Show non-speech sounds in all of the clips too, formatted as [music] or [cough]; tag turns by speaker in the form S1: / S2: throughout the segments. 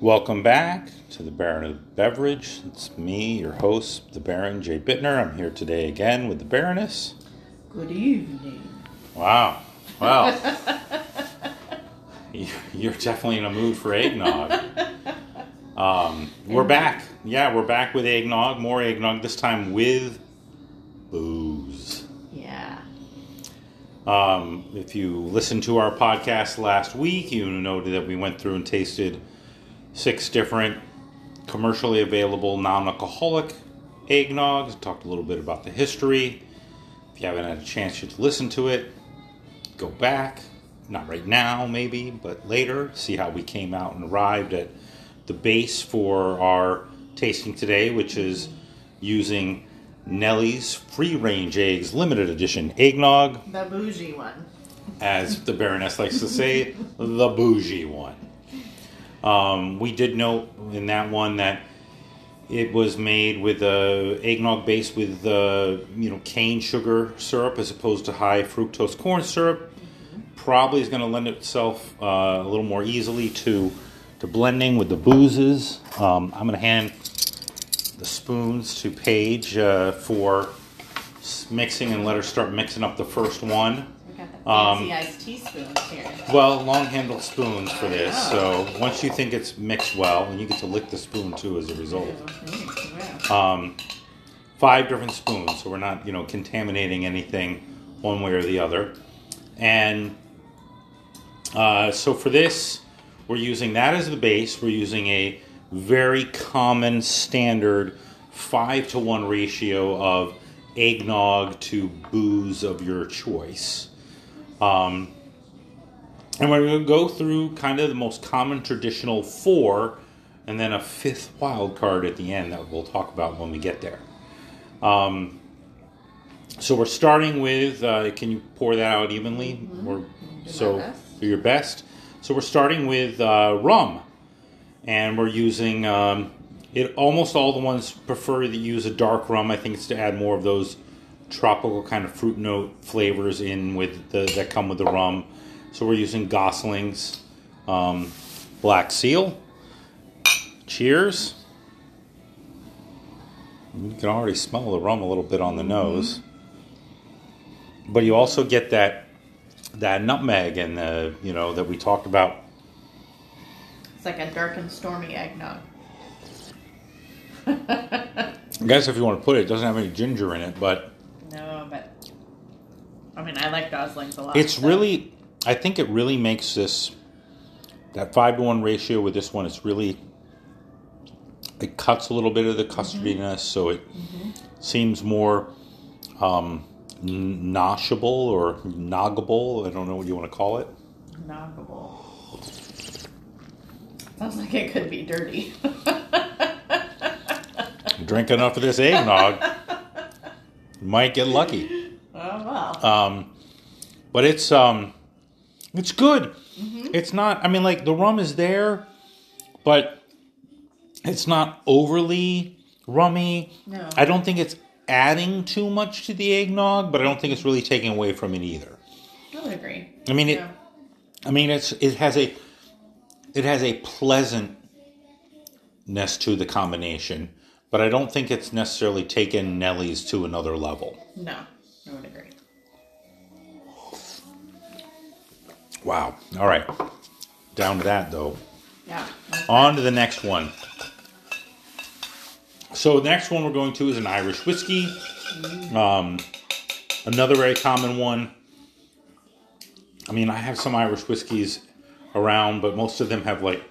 S1: Welcome back to the Baron of Beverage. It's me, your host, the Baron Jay Bittner. I'm here today again with the Baroness.
S2: Good evening.
S1: Wow. Well, [laughs] you- you're definitely in a mood for eggnog. [laughs] Um, we're back. Yeah, we're back with eggnog, more eggnog, this time with booze.
S2: Yeah.
S1: Um, if you listened to our podcast last week, you noted that we went through and tasted six different commercially available non-alcoholic eggnogs. Talked a little bit about the history. If you haven't had a chance to listen to it, go back. Not right now, maybe, but later. See how we came out and arrived at the base for our tasting today, which is using Nellie's Free Range Eggs Limited Edition eggnog
S2: The bougie one.
S1: as the Baroness likes to say, the bougie one. Um, we did note in that one that it was made with a eggnog base with uh, you know cane sugar syrup as opposed to high fructose corn syrup. Probably is going to lend itself uh, a little more easily to to blending with the boozes. Um, I'm going to hand the spoons to Paige uh, for mixing and let her start mixing up the first one.
S2: We got the
S1: Um,
S2: teaspoons here.
S1: Well, long handled spoons for this. So once you think it's mixed well, and you get to lick the spoon too as a result.
S2: Mm, wow.
S1: Um, five different spoons, so we're not you know contaminating anything one way or the other. And uh, so for this, we're using that as the base. We're using a very common standard five to one ratio of eggnog to booze of your choice. Um, and we're going to go through kind of the most common traditional four, and then a fifth wild card at the end that we'll talk about when we get there. Um, so we're starting with. Uh, can you pour that out evenly?
S2: My
S1: so
S2: best.
S1: do your best. So we're starting with uh, rum, and we're using. Um, it almost all the ones prefer that use a dark rum. I think it's to add more of those tropical kind of fruit note flavors in with the that come with the rum. So we're using Gosling's um, Black Seal. Cheers. You can already smell the rum a little bit on the nose, but you also get that that nutmeg and the you know that we talked about.
S2: It's like a dark and stormy eggnog. [laughs]
S1: I guess if you want to put it, it doesn't have any ginger in it, but
S2: but I like Goslings a lot.
S1: it's
S2: so-
S1: really i think it really makes this that five to one ratio with this one it's really it cuts a little bit of the custardiness so it seems more um n- noshable or noggable i don't know what you want to call it
S2: noggable. Sounds like it could be dirty. [laughs]
S1: drink enough of this eggnog [laughs] might get lucky
S2: oh well.
S1: um but it's um it's good it's not i mean like the rum is there but it's not overly rummy
S2: No.
S1: i don't think it's adding too much to the eggnog but i don't think it's really taking away from it either
S2: I would agree.
S1: i mean it
S2: Yeah.
S1: i mean it's it has a it has a pleasantness to the combination but i don't think it's necessarily taken nellie's to another level
S2: No, I would agree.
S1: Wow all right down to that though
S2: Yeah.
S1: On to the next one. So the next one we're going to is an Irish whiskey. Um, another very common one. I mean, I have some Irish whiskeys around, but most of them have like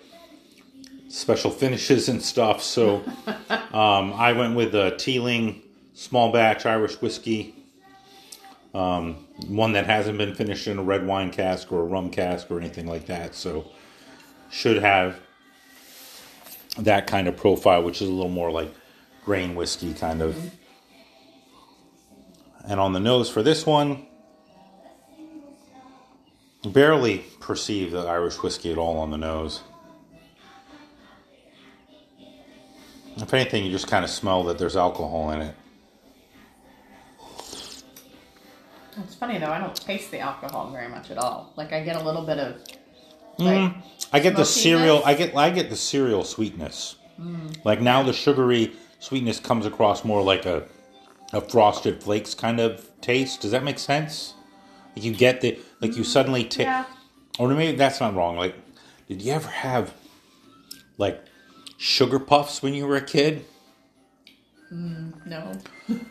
S1: special finishes and stuff. So [laughs] um, I went with a Teeling small batch Irish whiskey. Um, one that hasn't been finished in a red wine cask or a rum cask or anything like that. So should have that kind of profile, which is a little more like grain whiskey kind of. And on the nose for this one, barely perceive the Irish whiskey at all on the nose. If anything, you just kind of smell that there's alcohol in it.
S2: It's funny though, I don't taste the alcohol very much at all. Like I get a little bit of Like,
S1: Mm, I get the cereal. I get I get the cereal sweetness. Like now, the sugary sweetness comes across more like a a frosted flakes kind of taste. Does that make sense? Like you get the like you suddenly take.
S2: yeah.
S1: Or maybe that's not wrong. Like, did you ever have like sugar puffs when you were a kid?
S2: Mm, no.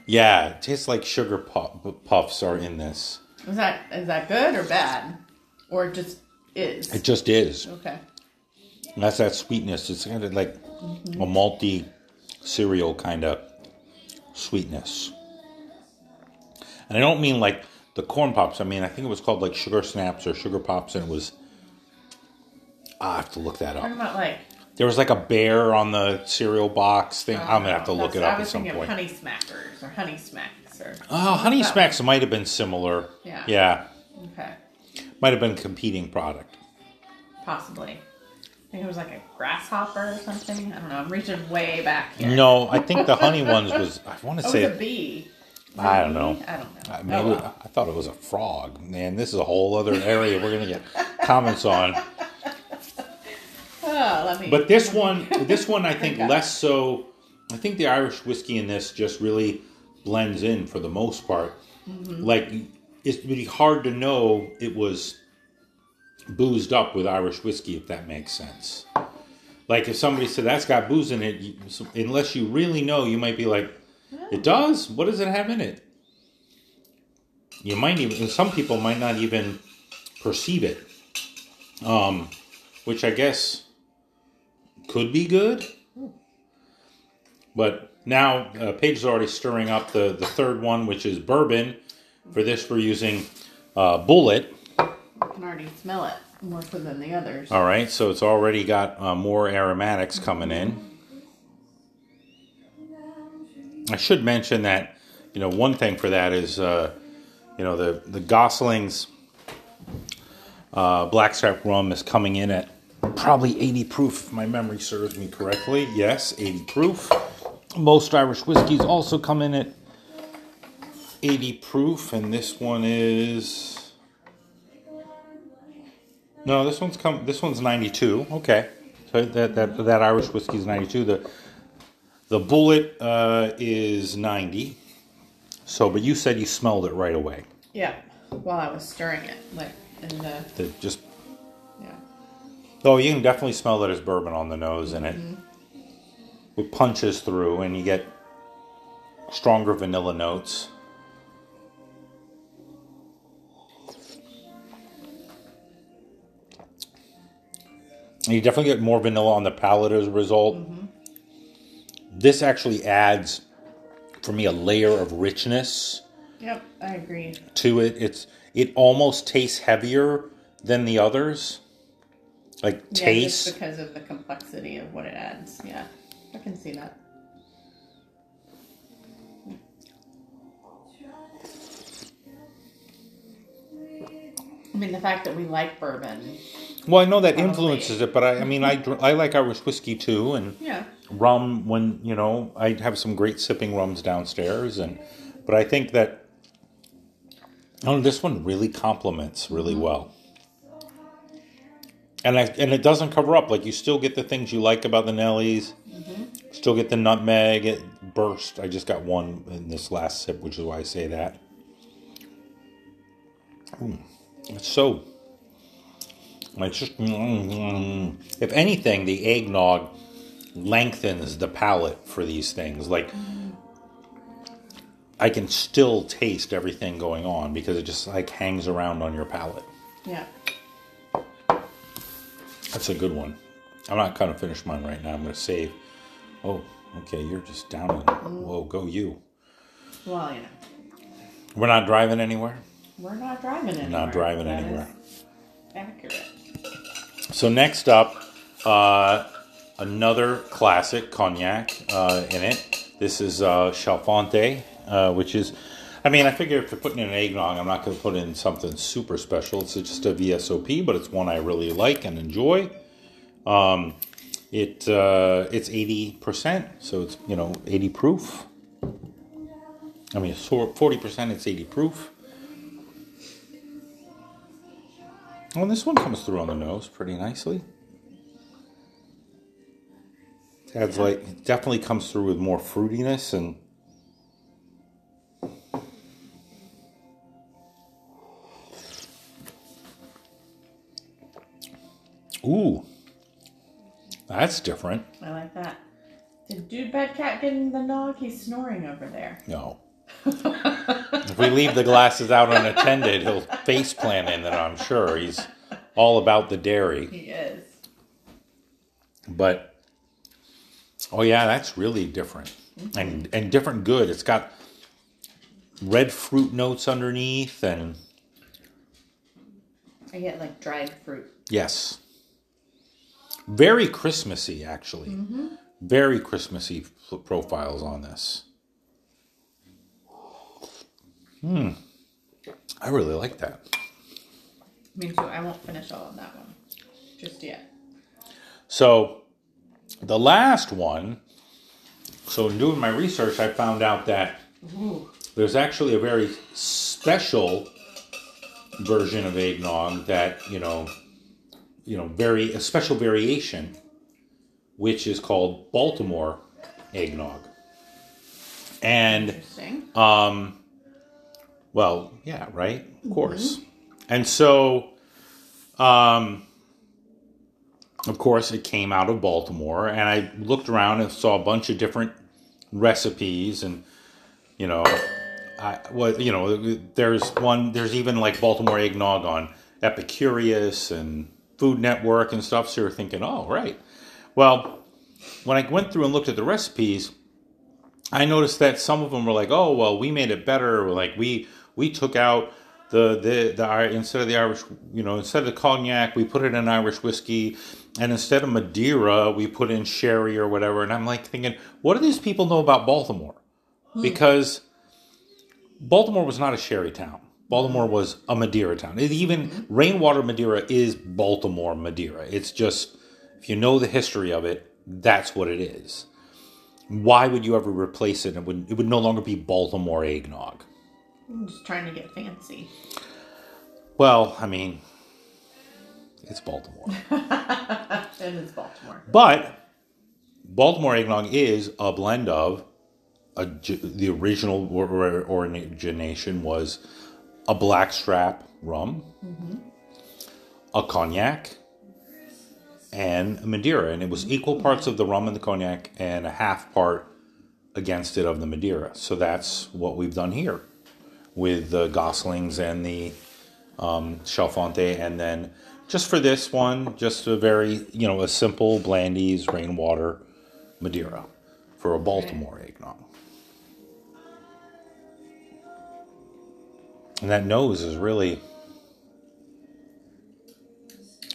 S1: Yeah, it tastes like sugar puff, puffs are in this.
S2: Is that is that good or bad, or it just is?
S1: It just is.
S2: okay.
S1: And that's that sweetness. It's kind of like mm-hmm. a malty cereal kind of sweetness. And I don't mean like the corn pops. I mean, I think it was called like sugar snaps or sugar pops, and it was. I have to look that up.
S2: Talking about like.
S1: There was like a bear on the cereal box thing. I'm gonna have to look it up
S2: I
S1: at
S2: was
S1: some
S2: thinking
S1: point.
S2: of Honey Smackers or Honey Smacks or.
S1: Oh, Honey Smacks might have been similar.
S2: Yeah.
S1: Yeah.
S2: Okay.
S1: Might have been competing product.
S2: Possibly. I think it was like a grasshopper or something. I don't know. I'm reaching way back here.
S1: No, I think the honey ones was. I want to [laughs]
S2: Oh,
S1: say.
S2: it's a bee. It
S1: I don't know.
S2: I don't know.
S1: Uh,
S2: Oh,
S1: Maybe
S2: well.
S1: I thought it was a frog. Man, this is a whole other area we're gonna get comments on.
S2: Let me.
S1: But this [laughs] one, this one, I think [laughs] less so. I think the Irish whiskey in this just really blends in for the most part.
S2: Mm-hmm.
S1: Like it's really hard to know it was boozed up with Irish whiskey, if that makes sense. Like if somebody said that's got booze in it, you, unless you really know, you might be like, "It does. What does it have in it?" You might even. Some people might not even perceive it, um, which I guess could be good. But now uh, Paige is already stirring up the, the third one, which is bourbon. For this, we're using uh, Bulleit.
S2: I can already smell it more so than the others.
S1: All right, so it's already got uh, more aromatics coming in. I should mention that, you know, one thing for that is, uh, you know, the the Gosling's uh, Blackstrap rum is coming in at probably 80 proof, if my memory serves me correctly. Yes, 80 proof. Most Irish whiskeys also come in at 80 proof, and this one is. No, this one's come. This one's 92. Okay, so that that that Irish whiskey is 92. The the Bulleit uh, is 90. So, but you said you smelled it right away.
S2: Yeah. While I was stirring it, like in the
S1: The just. Oh, you can definitely smell that there's bourbon on the nose in it. Mm-hmm. It punches through, and you get stronger vanilla notes. And you definitely get more vanilla on the palate as a result. Mm-hmm. This actually adds, for me, a layer of richness
S2: Yep, I agree.
S1: to it. It's it almost tastes heavier than the others, like
S2: Yeah, just
S1: taste.
S2: because of the complexity of what it adds. Yeah, I can see that. I mean, the fact that we like bourbon.
S1: Well, I know that
S2: Probably.
S1: influences it, but I, I mean, I I like Irish whiskey too, and
S2: Yeah.
S1: rum. When you know, I have some great sipping rums downstairs, and but I think that oh, this one really complements really mm-hmm. well. And I and it doesn't cover up. Like you still get the things you like about the Nellies. Mm-hmm. Still get the nutmeg. It burst. I just got one in this last sip, which is why I say that. Ooh, it's so. It's just. Mm-hmm. If anything, the eggnog lengthens the palate for these things. Like. I can still taste everything going on because it just like hangs around on your palate.
S2: Yeah.
S1: That's a good one. I'm not gonna finish mine right now. I'm gonna save. Oh, okay. You're just down. In, whoa, go you.
S2: Well, you know,
S1: We're not driving anywhere.
S2: we're not driving anywhere.
S1: Not driving
S2: That
S1: anywhere.
S2: Accurate.
S1: So next up, uh, another classic cognac uh, in it. This is uh, Chalfonte, uh, which is. I mean, I figure if you're putting in an eggnog, I'm not going to put in something super special. It's just a VSOP, but it's one I really like and enjoy. Um, it uh, it's 80%, so it's you know 80 proof. I mean, 40%. It's 80 proof. Well, this one comes through on the nose pretty nicely. Adds like definitely comes through with more fruitiness and Ooh. That's different.
S2: I like that. Did Dude Bad Cat get in the nog? He's snoring over there.
S1: No. [laughs] if we leave the glasses out unattended, he'll face plant in it, I'm sure. He's all about the dairy.
S2: He is.
S1: But oh yeah, that's really different. Mm-hmm. And and different good. It's got red fruit notes underneath and
S2: I get like dried fruit.
S1: yes. Very Christmassy actually. Very Christmassy f- profiles on this. Hmm. I really like that.
S2: Me too. I won't finish all of that one just yet.
S1: So the last one, so in doing my research, I found out that
S2: Ooh.
S1: there's actually a very special version of eggnog that, you know, you know, very a special variation, which is called Baltimore eggnog. And um, well, yeah, right, of course. And so, um, of course, it came out of Baltimore, and I looked around and saw a bunch of different recipes, and you know, I what you know, there's one, there's even like Baltimore eggnog on Epicurious and Food Network and stuff. So you're thinking, oh, right. Well, when I went through and looked at the recipes, I noticed that some of them were like, "Oh, well, we made it better. Like we we took out the the the instead of the Irish, you know, instead of the cognac, we put it in Irish whiskey, and instead of Madeira, we put in sherry or whatever." And I'm like thinking, what do these people know about Baltimore? Because Baltimore was not a sherry town. Baltimore was a Madeira town. It even rainwater Madeira is Baltimore Madeira. It's just if you know the history of it, that's what it is why would you ever replace it? It would it would no longer be Baltimore eggnog.
S2: I'm just trying to get fancy.
S1: Well, I mean, it's Baltimore, [laughs]
S2: and it's Baltimore.
S1: but Baltimore eggnog is a blend of a, the original or- or- origination was a blackstrap rum, a cognac, and a Madeira, and it was equal parts of the rum and the cognac, and a half part against it of the Madeira. So that's what we've done here with the Goslings and the um, Chalfonte, and then just for this one, just a very you know a simple Blandy's rainwater Madeira for a Baltimore eggnog. And that nose is really,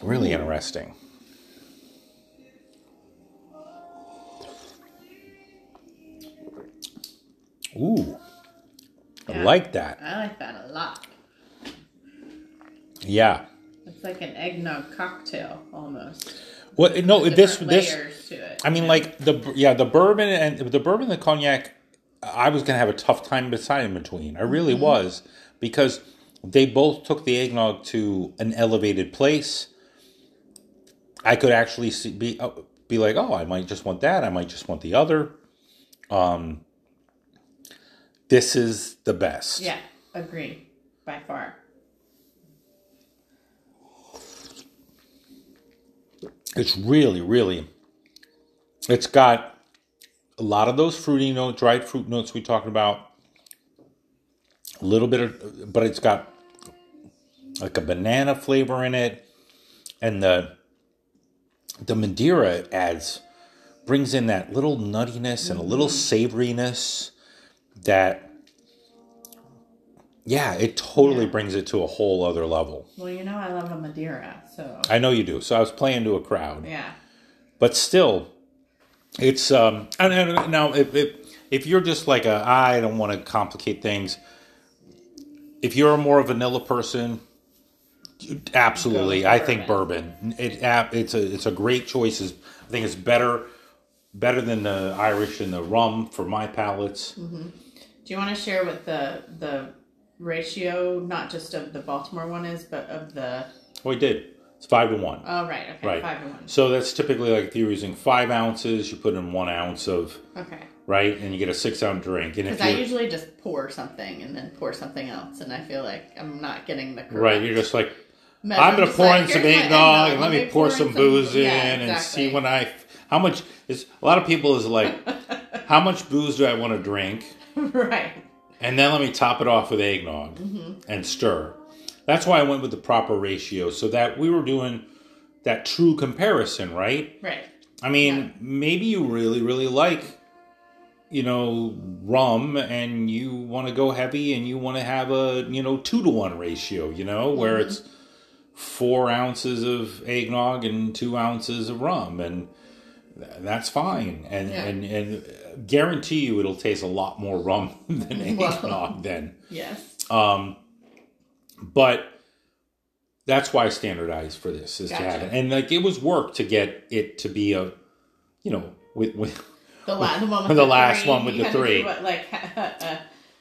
S1: really interesting. Ooh, I like that.
S2: I like that a lot.
S1: Yeah.
S2: It's like an eggnog cocktail almost.
S1: Well, no, this this.
S2: layers to it.
S1: I mean,
S2: Yeah.
S1: like the yeah, the bourbon and the bourbon and the cognac. I was gonna have a tough time deciding between. I really was because they both took the eggnog to an elevated place. I could actually see, be uh, be like, oh, I might just want that. I might just want the other. Um, this is the best.
S2: Yeah, agree. By far.
S1: It's really, really. It's got a lot of those fruity notes, dried fruit notes we talked about. A little bit of, but it's got like a banana flavor in it, and the the Madeira adds brings in that little nuttiness and a little mm. savoriness that. Yeah, it totally
S2: Yeah.
S1: brings it to a whole other level.
S2: Well, you know I love a Madeira, so
S1: I know you do. So I was playing to a crowd.
S2: yeah.
S1: but still it's um and, and now if, if if you're just like a i don't want to complicate things if you're a more vanilla person absolutely i think
S2: bourbon.
S1: it it's a it's a great choice i think it's better better than the irish and the rum for my palates Mm-hmm.
S2: Do you want to share what the the ratio, not just of the Baltimore one is, but of the
S1: Oh, I did. It's five to one.
S2: Oh, right. Okay.
S1: Right.
S2: Five to one.
S1: So that's typically like if you're using five ounces, you put in one ounce of
S2: Okay.
S1: right, and you get a six ounce drink. And
S2: Because I usually just pour something and then pour something else, and I feel like I'm not getting the correct.
S1: right, you're just like
S2: measure.
S1: I'm gonna pour
S2: like,
S1: in some eggnog and let me pour
S2: in
S1: some booze in
S2: yeah,
S1: and see when I how much is a lot of people is like [laughs] how much booze do I want to drink [laughs]
S2: right.
S1: and then let me top it off with eggnog
S2: Mm-hmm.
S1: and stir. That's why I went with the proper ratio so that we were doing that true comparison, right?
S2: Right.
S1: I mean,
S2: Yeah.
S1: maybe you really, really like, you know, rum and you want to go heavy and you want to have a, you know, two to one ratio, you know, where
S2: Mm-hmm.
S1: it's four ounces of eggnog and two ounces of rum. And that's fine. And,
S2: Yeah.
S1: and, and guarantee you it'll taste a lot more rum [laughs] than
S2: Well.
S1: eggnog then.
S2: Yes.
S1: Um, but that's why I standardized for this is to have it, and like it was work to get it to be a, you know, with with
S2: The, la- the one [laughs] with
S1: The last
S2: three,
S1: one with the
S2: had to do
S1: three.
S2: what, like [laughs] a,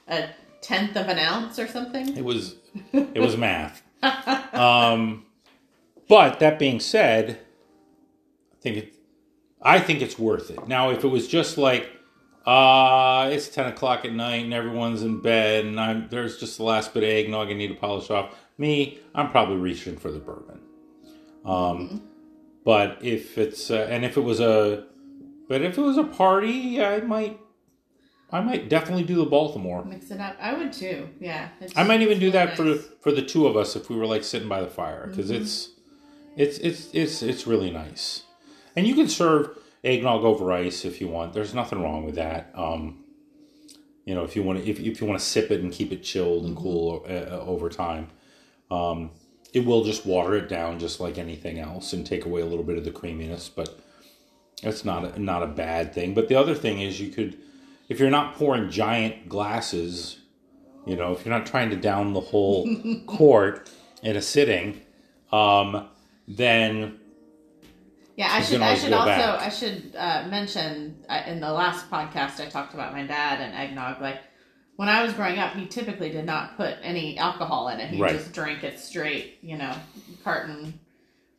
S2: a tenth of an ounce or something.
S1: it was it was math. Um, but that being said, I think it, I think it's worth it. Now, if it was just like, uh, it's ten o'clock at night and everyone's in bed and I'm there's just the last bit of eggnog I need to polish off. Me, I'm probably reaching for the bourbon. Um, but if it's uh, and if it was a, but if it was a party, I might, I might definitely do the Baltimore.
S2: Mix it up. I would too. Yeah.
S1: I might even do that for
S2: nice.
S1: for the two of us if we were like sitting by the fire because it's it's it's it's it's really nice, and you can serve eggnog over ice if you want. There's nothing wrong with that. Um, you know, if you want to if, if you want to sip it and keep it chilled and cool uh, uh, over time, um, it will just water it down just like anything else and take away a little bit of the creaminess, but. It's not a, not a bad thing. But the other thing is you could, if you're not pouring giant glasses, you know, if you're not trying to down the whole [laughs] quart in a sitting, um, then
S2: Yeah, I should. I should also.
S1: back.
S2: I should uh, mention uh, in the last podcast I talked about my dad and eggnog. Like when I was growing up, he typically did not put any alcohol in it. He
S1: Right.
S2: just drank it straight. You know, carton.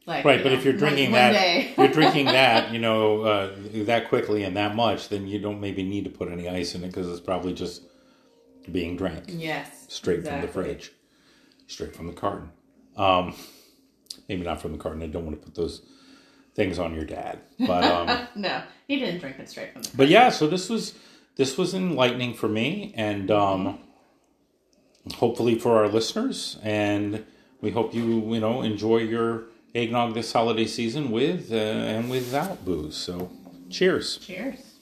S2: Like
S1: right. But
S2: know,
S1: if you're drinking that, you're drinking that, you know, uh, that quickly and that much, then you don't maybe need to put any ice in it because it's probably just being drank
S2: yes,
S1: straight from the fridge, straight from the carton. Um, maybe not from the carton. I don't want to put those things on your dad, [laughs] but. Um,
S2: no, he didn't drink it straight from the.
S1: but yeah so this was this was enlightening for me and um hopefully for our listeners and we hope you you know enjoy your eggnog this holiday season with uh, and without booze so cheers
S2: Cheers.